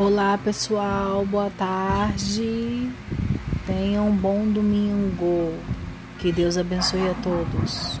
Olá pessoal, boa tarde. Tenham um bom domingo. Que Deus abençoe a todos.